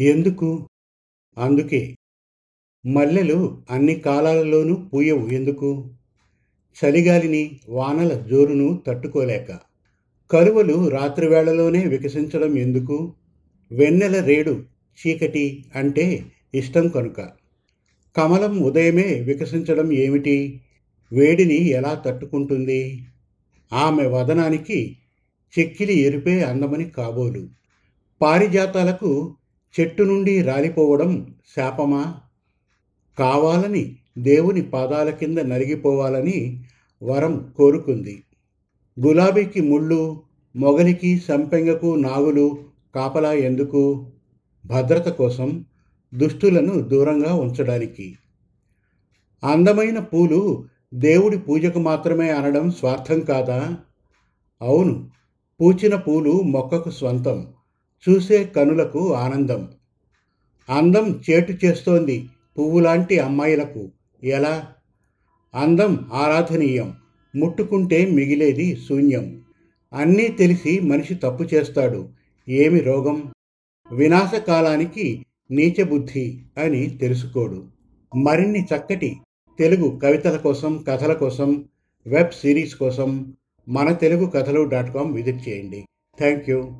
ఎందుకు? అందుకే. మల్లెలు అన్ని కాలాలలోనూ పూయవు. ఎందుకు? చలిగాలిని వానల జోరును తట్టుకోలేక. కలువలు రాత్రివేళలోనే వికసించడం ఎందుకు? వెన్నెల రేడు చీకటి అంటే ఇష్టం కనుక. కమలం ఉదయమే వికసించడం ఏమిటి? వేడిని ఎలా తట్టుకుంటుంది? ఆమె వదనానికి చెక్కిలి ఎరిపే అందమని కాబోలు. పారిజాతాలకు చెట్టు నుండి రాలిపోవడం శాపమా? కావాలని దేవుని పాదాల కింద నలిగిపోవాలని వరం కోరుకుంది. గులాబీకి ముళ్ళు మొగలికి సంపెంగకు నాగులు కాపలా ఎందుకు? భద్రత కోసం దుష్టులను దూరంగా ఉంచడానికి. అందమైన పూలు దేవుడి పూజకు మాత్రమే అనడం స్వార్థం కాదా? అవును పూచిన పూలు మొక్కకు స్వంతం. చూసే కనులకు ఆనందం. అందం చేటు చేస్తోంది పువ్వులాంటి అమ్మాయిలకు. ఎలా? అందం ఆరాధనీయం. ముట్టుకుంటే మిగిలేది శూన్యం. అన్నీ తెలిసి మనిషి తప్పు చేస్తాడు. ఏమి రోగం? వినాశకాలానికి నీచబుద్ధి అని తెలుసుకోడు. మరిన్ని చక్కటి తెలుగు కవితల కోసం కథల కోసం వెబ్ సిరీస్ కోసం మన తెలుగు కథలు డాట్ కామ్ విజిట్ చేయండి. Thank you.